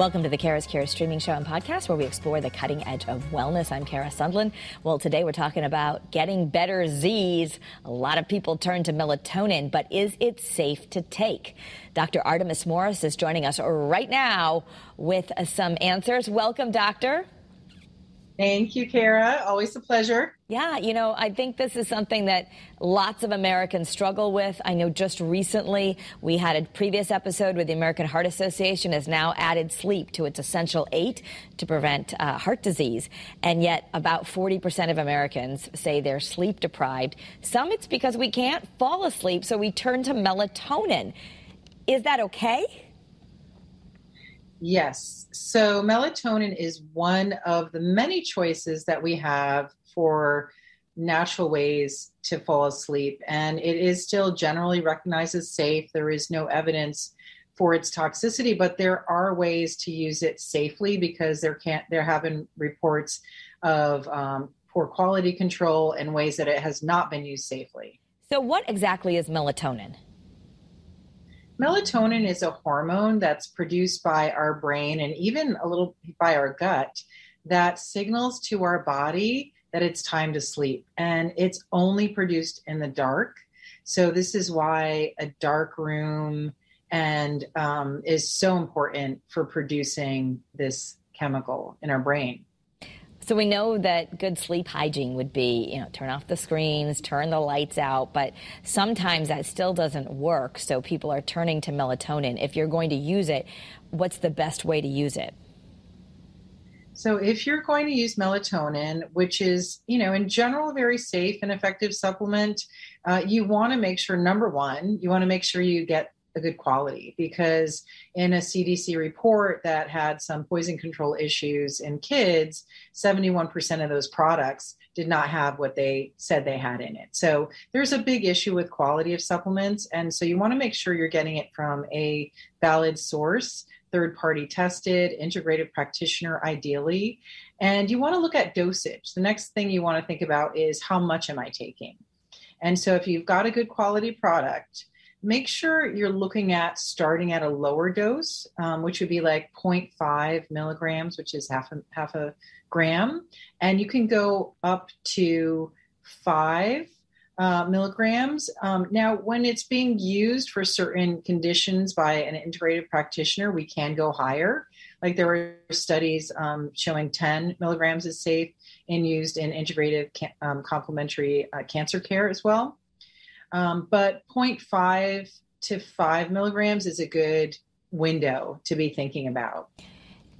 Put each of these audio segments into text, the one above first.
Welcome to the Kara's Cures streaming show and podcast where we explore the cutting edge of wellness. I'm Kara Sundlun. Well, today we're talking about getting better Z's. A lot of people turn to melatonin, but is it safe to take? Dr. Artemis Morris is joining us right now with some answers. Welcome, doctor. Thank you, Kara. Always a pleasure. Yeah, you know, I think this is something that lots of Americans struggle with. I know just recently we had a previous episode where the American Heart Association has now added sleep to its essential eight to prevent uh, heart disease. And yet, about 40% of Americans say they're sleep deprived. Some it's because we can't fall asleep, so we turn to melatonin. Is that okay? Yes. So melatonin is one of the many choices that we have for natural ways to fall asleep. And it is still generally recognized as safe. There is no evidence for its toxicity, but there are ways to use it safely because there can't there have been reports of um, poor quality control and ways that it has not been used safely. So, what exactly is melatonin? Melatonin is a hormone that's produced by our brain and even a little by our gut that signals to our body that it's time to sleep. And it's only produced in the dark. So, this is why a dark room and um, is so important for producing this chemical in our brain. So we know that good sleep hygiene would be, you know, turn off the screens, turn the lights out, but sometimes that still doesn't work. So people are turning to melatonin. If you're going to use it, what's the best way to use it? So if you're going to use melatonin, which is, you know, in general, a very safe and effective supplement, uh, you want to make sure, number one, you want to make sure you get a good quality because in a CDC report that had some poison control issues in kids, 71% of those products did not have what they said they had in it. So there's a big issue with quality of supplements. And so you want to make sure you're getting it from a valid source, third party tested, integrated practitioner, ideally. And you want to look at dosage. The next thing you want to think about is how much am I taking? And so if you've got a good quality product, make sure you're looking at starting at a lower dose, um, which would be like 0.5 milligrams, which is half a, half a gram. And you can go up to five uh, milligrams. Um, now, when it's being used for certain conditions by an integrative practitioner, we can go higher. Like there were studies um, showing 10 milligrams is safe and used in integrative um, complementary uh, cancer care as well. Um, but 0.5 to 5 milligrams is a good window to be thinking about.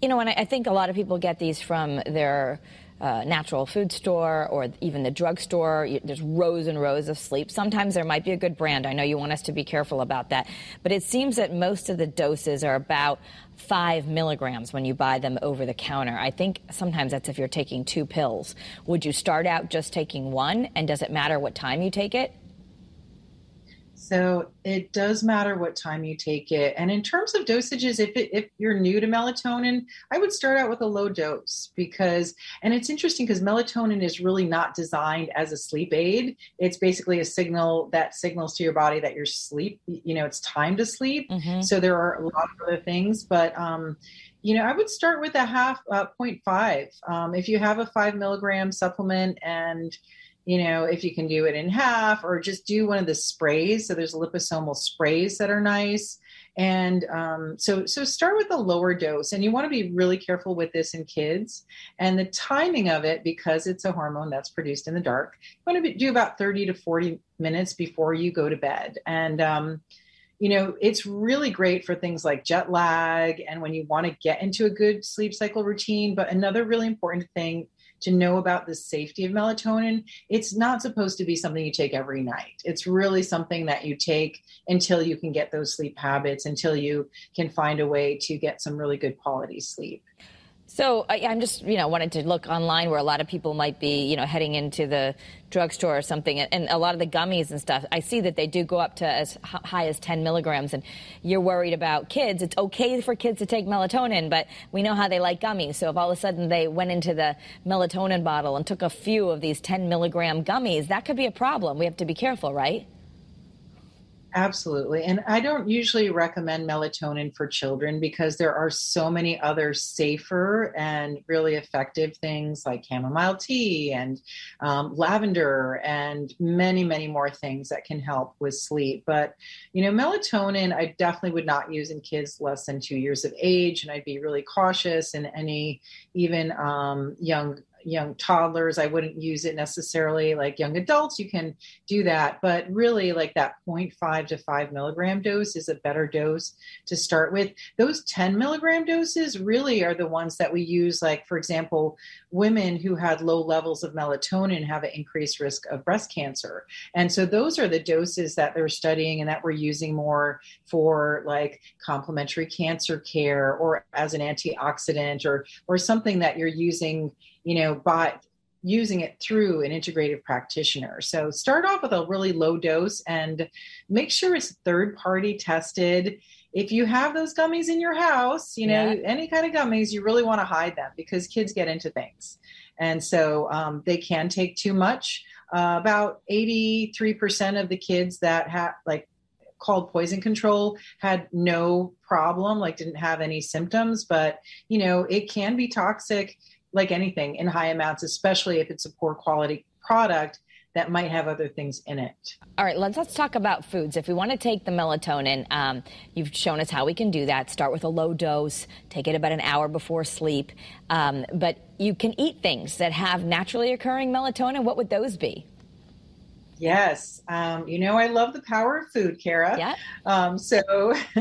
You know, and I think a lot of people get these from their natural food store or even the drugstore. There's rows and rows of sleep. Sometimes there might be a good brand. I know you want us to be careful about that. But it seems that most of the doses are about five milligrams when you buy them over the counter. I think sometimes that's if you're taking two pills. Would you start out just taking one? And does it matter what time you take it? So it does matter what time you take it. And in terms of dosages, if it, if you're new to melatonin, I would start out with a low dose because, and it's interesting because melatonin is really not designed as a sleep aid. It's basically a signal that signals to your body that you're sleep. You know, it's time to sleep. Mm-hmm. So there are a lot of other things, but um, you know, I would start with a half uh, 0.5. Um, if you have a five milligram supplement and you know, if you can do it in half or just do one of the sprays. So there's liposomal sprays that are nice. And um, so, so start with a lower dose, and you want to be really careful with this in kids. And the timing of it, because it's a hormone that's produced in the dark, you want to be, do about 30 to 40 minutes before you go to bed. And um, you know, it's really great for things like jet lag and when you want to get into a good sleep cycle routine. But another really important thing to know about the safety of melatonin, it's not supposed to be something you take every night. It's really something that you take until you can get those sleep habits, until you can find a way to get some really good quality sleep. So I, am just, you know, wanted to look online where a lot of people might be, you know, heading into the drugstore or something, and a lot of the gummies and stuff. I see that they do go up to as high as 10 milligrams, and you're worried about kids. It's okay for kids to take melatonin, but we know how they like gummies. So if all of a sudden they went into the melatonin bottle and took a few of these 10 milligram gummies, that could be a problem. We have to be careful, right? Absolutely. And I don't usually recommend melatonin for children because there are so many other safer and really effective things like chamomile tea and um, lavender and many, many more things that can help with sleep. But, you know, melatonin, I definitely would not use in kids less than two years of age. And I'd be really cautious in any even um, young young toddlers i wouldn't use it necessarily like young adults you can do that. But really like that 0.5 to 5 milligram dose is a better dose to start with. Those 10 milligram doses really are the ones that we use like for example women who had low levels of melatonin have an increased risk of breast cancer. And so those are the doses that they're studying and that we're using more for like complementary cancer care or as an antioxidant or or something that you're using you know, by using it through an integrative practitioner. So start off with a really low dose and make sure it's third party tested. If you have those gummies in your house, you know, yeah. any kind of gummies, you really want to hide them because kids get into things. And so um, they can take too much. Uh, about 83% of the kids that had like called poison control had no problem like didn't have any symptoms but you know it can be toxic like anything in high amounts, especially if it's a poor quality product that might have other things in it. All right, let's let's talk about foods. If we want to take the melatonin, um, you've shown us how we can do that. Start with a low dose, take it about an hour before sleep. Um, but you can eat things that have naturally occurring melatonin. What would those be? Yes. Um, you know, I love the power of food, Kara. Yeah. Um, so,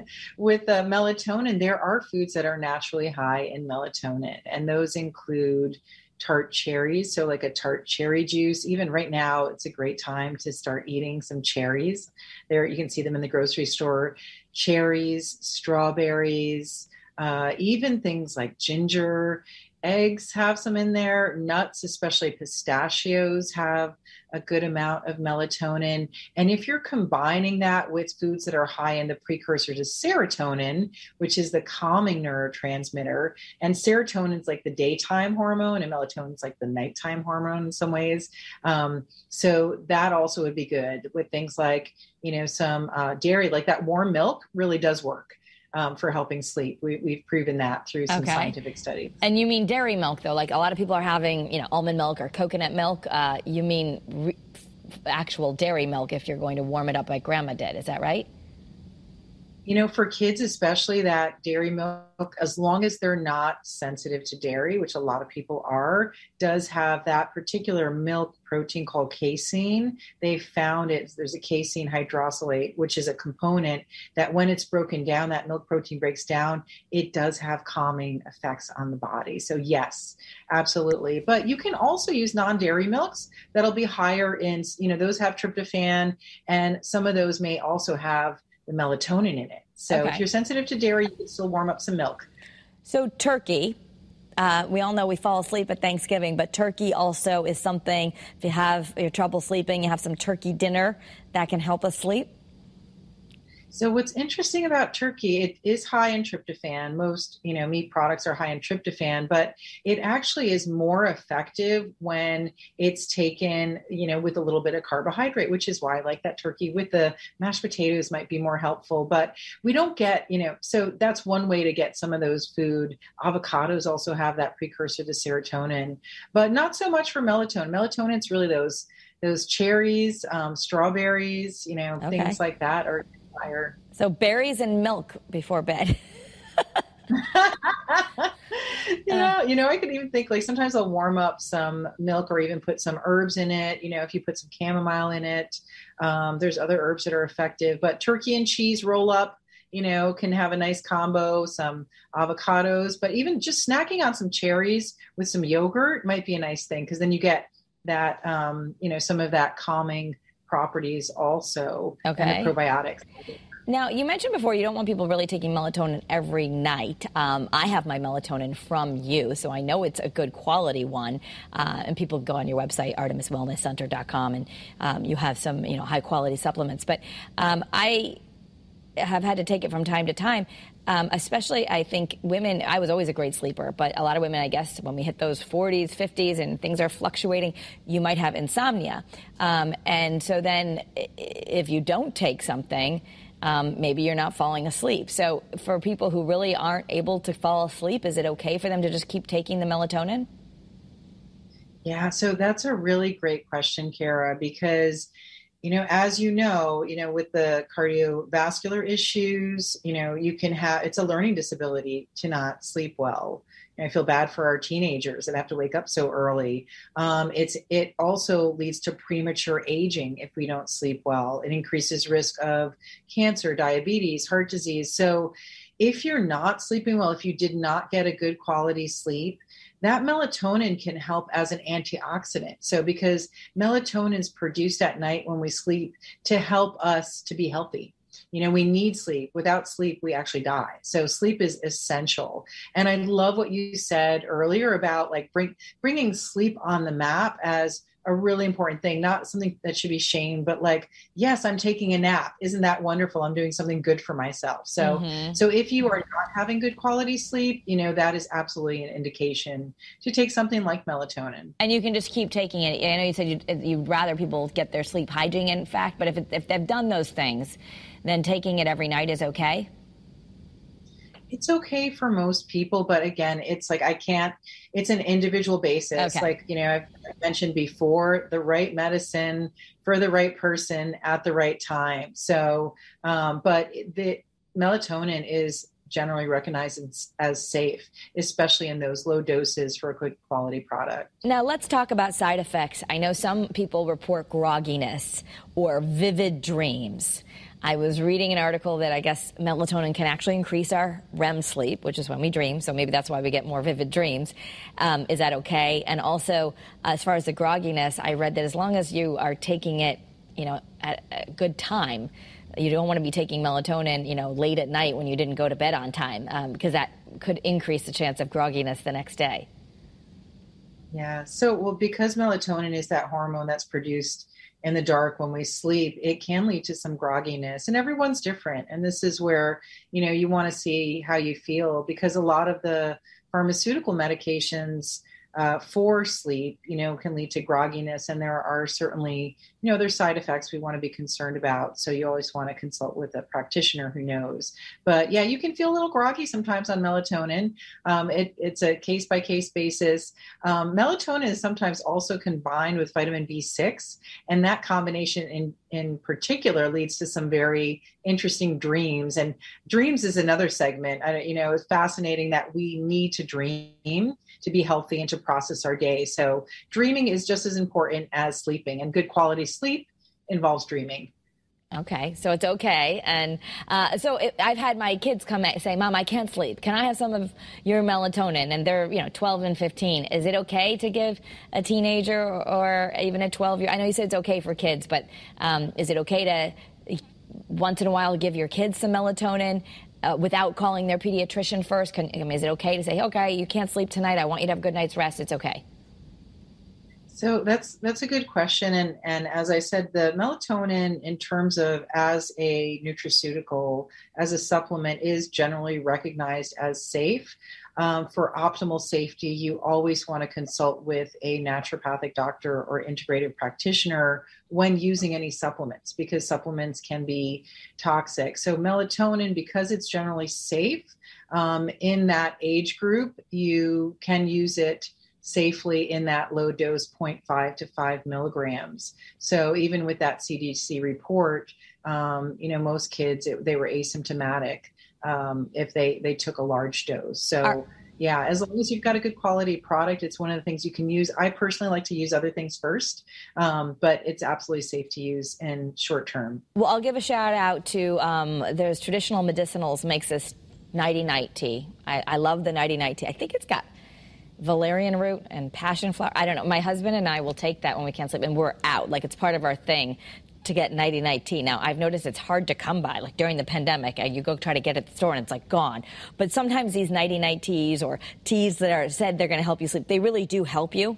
with uh, melatonin, there are foods that are naturally high in melatonin, and those include tart cherries. So, like a tart cherry juice. Even right now, it's a great time to start eating some cherries. There, you can see them in the grocery store. Cherries, strawberries, uh, even things like ginger eggs have some in there. Nuts especially pistachios have a good amount of melatonin. And if you're combining that with foods that are high in the precursor to serotonin which is the calming neurotransmitter and serotonin is like the daytime hormone and melatonin is like the nighttime hormone in some ways um, so that also would be good with things like you know some uh, dairy like that warm milk really does work um, for helping sleep. We, have proven that through some okay. scientific studies. And you mean dairy milk, though? Like a lot of people are having, you know, almond milk or coconut milk. Uh, you mean re- actual dairy milk if you're going to warm it up like grandma did. Is that right? You know, for kids, especially that dairy milk, as long as they're not sensitive to dairy, which a lot of people are, does have that particular milk protein called casein. They found it, there's a casein hydrolysate, which is a component that when it's broken down, that milk protein breaks down, it does have calming effects on the body. So, yes, absolutely. But you can also use non dairy milks that'll be higher in, you know, those have tryptophan, and some of those may also have the melatonin in it. So okay. if you're sensitive to dairy, you can still warm up some milk. So turkey, uh, we all know we fall asleep at Thanksgiving, but turkey also is something. If you have your trouble sleeping, you have some turkey dinner that can help us sleep. So what's interesting about turkey, it is high in tryptophan. Most, you know, meat products are high in tryptophan, but it actually is more effective when it's taken, you know, with a little bit of carbohydrate, which is why I like that turkey with the mashed potatoes might be more helpful. But we don't get, you know, so that's one way to get some of those food. Avocados also have that precursor to serotonin, but not so much for melatonin. Melatonin's really those those cherries, um, strawberries, you know, okay. things like that are fire. So berries and milk before bed. you know, you know, I could even think like sometimes I'll warm up some milk or even put some herbs in it. You know, if you put some chamomile in it, um, there's other herbs that are effective. But turkey and cheese roll up, you know, can have a nice combo. Some avocados, but even just snacking on some cherries with some yogurt might be a nice thing because then you get that, um, you know, some of that calming properties also okay. probiotics. Now, you mentioned before you don't want people really taking melatonin every night. Um, I have my melatonin from you, so I know it's a good quality one. Uh, and people go on your website, artemiswellnesscenter.com, and um, you have some, you know, high quality supplements. But um, I have had to take it from time to time. Um, especially, I think women, I was always a great sleeper, but a lot of women, I guess, when we hit those 40s, 50s, and things are fluctuating, you might have insomnia. Um, and so then if you don't take something, um, maybe you're not falling asleep. So, for people who really aren't able to fall asleep, is it okay for them to just keep taking the melatonin? Yeah, so that's a really great question, Kara, because you know, as you know, you know, with the cardiovascular issues, you know, you can have it's a learning disability to not sleep well. And I feel bad for our teenagers that have to wake up so early. Um, it's it also leads to premature aging if we don't sleep well. It increases risk of cancer, diabetes, heart disease. So if you're not sleeping well, if you did not get a good quality sleep, that melatonin can help as an antioxidant. So, because melatonin is produced at night when we sleep to help us to be healthy. You know, we need sleep. Without sleep, we actually die. So, sleep is essential. And I love what you said earlier about like bring, bringing sleep on the map as a really important thing, not something that should be shamed, but like, yes, I'm taking a nap. Isn't that wonderful? I'm doing something good for myself. So, mm-hmm. so if you are not having good quality sleep, you know, that is absolutely an indication to take something like melatonin. And you can just keep taking it. I know you said you'd, you'd rather people get their sleep hygiene in fact, but if, it, if they've done those things, then taking it every night is okay it's okay for most people but again it's like i can't it's an individual basis okay. like you know i've mentioned before the right medicine for the right person at the right time so um, but the melatonin is generally recognized as, as safe, especially in those low doses for a good quality product. Now, let's talk about side effects. I know some people report grogginess or vivid dreams. I was reading an article that I guess melatonin can actually increase our REM sleep, which is when we dream. So maybe that's why we get more vivid dreams. Um, is that okay? And also, as far as the grogginess, I read that as long as you are taking it, you know, at a good time, you don't want to be taking melatonin, you know, late at night when you didn't go to bed on time, um, because that could increase the chance of grogginess the next day. Yeah. So, well, because melatonin is that hormone that's produced in the dark when we sleep, it can lead to some grogginess. And everyone's different. And this is where, you know, you want to see how you feel because a lot of the pharmaceutical medications uh, for sleep, you know, can lead to grogginess. And there are certainly, you know, there's side effects we want to be concerned about. So you always want to consult with a practitioner who knows. But yeah, you can feel a little groggy sometimes on melatonin. Um, it, it's a case by case basis. Um, melatonin is sometimes also combined with vitamin B6, and that combination in in particular leads to some very interesting dreams. And dreams is another segment. I, you know, it's fascinating that we need to dream to be healthy and to process our day. So dreaming is just as important as sleeping, and good quality sleep involves dreaming. Okay, so it's okay. And uh, so it, I've had my kids come and say, Mom, I can't sleep. Can I have some of your melatonin? And they're, you know, 12 and 15. Is it okay to give a teenager or, or even a 12 year? I know you said it's okay for kids, but um, is it okay to once in a while give your kids some melatonin? Uh, without calling their pediatrician first? Can, I mean, is it okay to say, okay, you can't sleep tonight. I want you to have a good night's rest. It's okay. So that's that's a good question, and and as I said, the melatonin, in terms of as a nutraceutical, as a supplement, is generally recognized as safe. Um, for optimal safety, you always want to consult with a naturopathic doctor or integrative practitioner when using any supplements because supplements can be toxic. So melatonin, because it's generally safe um, in that age group, you can use it safely in that low dose 0.5 to 5 milligrams. So even with that CDC report, um, you know, most kids, it, they were asymptomatic um, if they, they took a large dose. So Are- yeah, as long as you've got a good quality product, it's one of the things you can use. I personally like to use other things first, um, but it's absolutely safe to use in short term. Well, I'll give a shout out to um, there's traditional medicinals makes this nighty night tea. I, I love the nighty night tea. I think it's got valerian root and passion flower. I don't know. My husband and I will take that when we can't sleep, and we're out. Like it's part of our thing to get nighty night tea. Now, I've noticed it's hard to come by. Like during the pandemic, and you go try to get it at the store and it's like gone. But sometimes these nighty night teas or teas that are said they're going to help you sleep, they really do help you.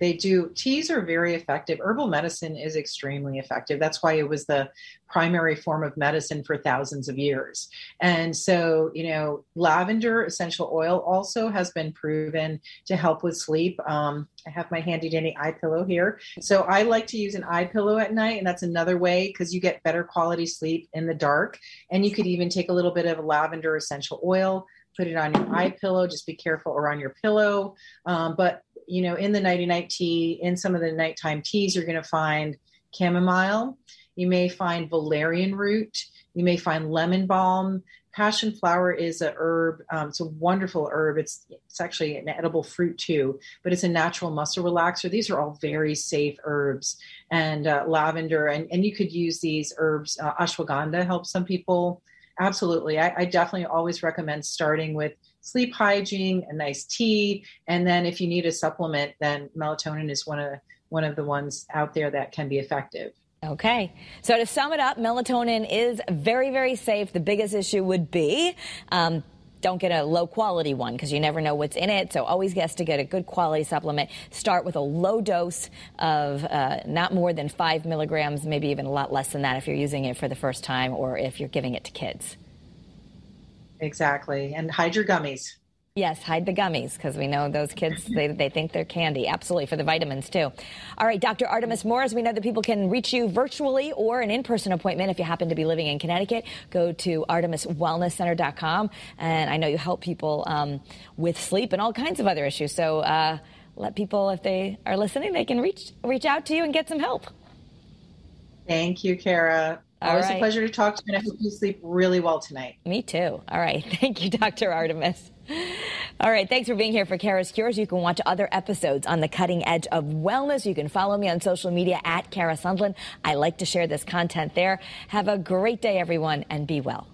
They do teas are very effective. Herbal medicine is extremely effective. That's why it was the primary form of medicine for thousands of years. And so, you know, lavender essential oil also has been proven to help with sleep. Um, I have my handy dandy eye pillow here. So I like to use an eye pillow at night, and that's another way because you get better quality sleep in the dark. And you could even take a little bit of lavender essential oil, put it on your eye pillow. Just be careful around your pillow. Um, but you know, in the nighty night tea, in some of the nighttime teas, you're going to find chamomile. You may find valerian root. You may find lemon balm. Passion flower is a herb. Um, it's a wonderful herb. It's it's actually an edible fruit too, but it's a natural muscle relaxer. These are all very safe herbs, and uh, lavender. And and you could use these herbs. Uh, ashwagandha helps some people. Absolutely, I, I definitely always recommend starting with sleep hygiene, a nice tea, and then if you need a supplement, then melatonin is one of one of the ones out there that can be effective. Okay. So to sum it up, melatonin is very, very safe. The biggest issue would be um, don't get a low quality one because you never know what's in it. So always guess to get a good quality supplement. Start with a low dose of uh, not more than five milligrams, maybe even a lot less than that if you're using it for the first time or if you're giving it to kids. Exactly. And hide your gummies. Yes, hide the gummies because we know those kids, they, they think they're candy. Absolutely, for the vitamins too. All right, Dr. Artemis Morris, we know that people can reach you virtually or an in person appointment if you happen to be living in Connecticut. Go to artemiswellnesscenter.com. And I know you help people um, with sleep and all kinds of other issues. So uh, let people, if they are listening, they can reach, reach out to you and get some help. Thank you, Kara. Always right. a pleasure to talk to you, and I hope you sleep really well tonight. Me too. All right. Thank you, Dr. Artemis. All right. Thanks for being here for Kara's Cures. You can watch other episodes on the cutting edge of wellness. You can follow me on social media at Kara Sundlun. I like to share this content there. Have a great day, everyone, and be well.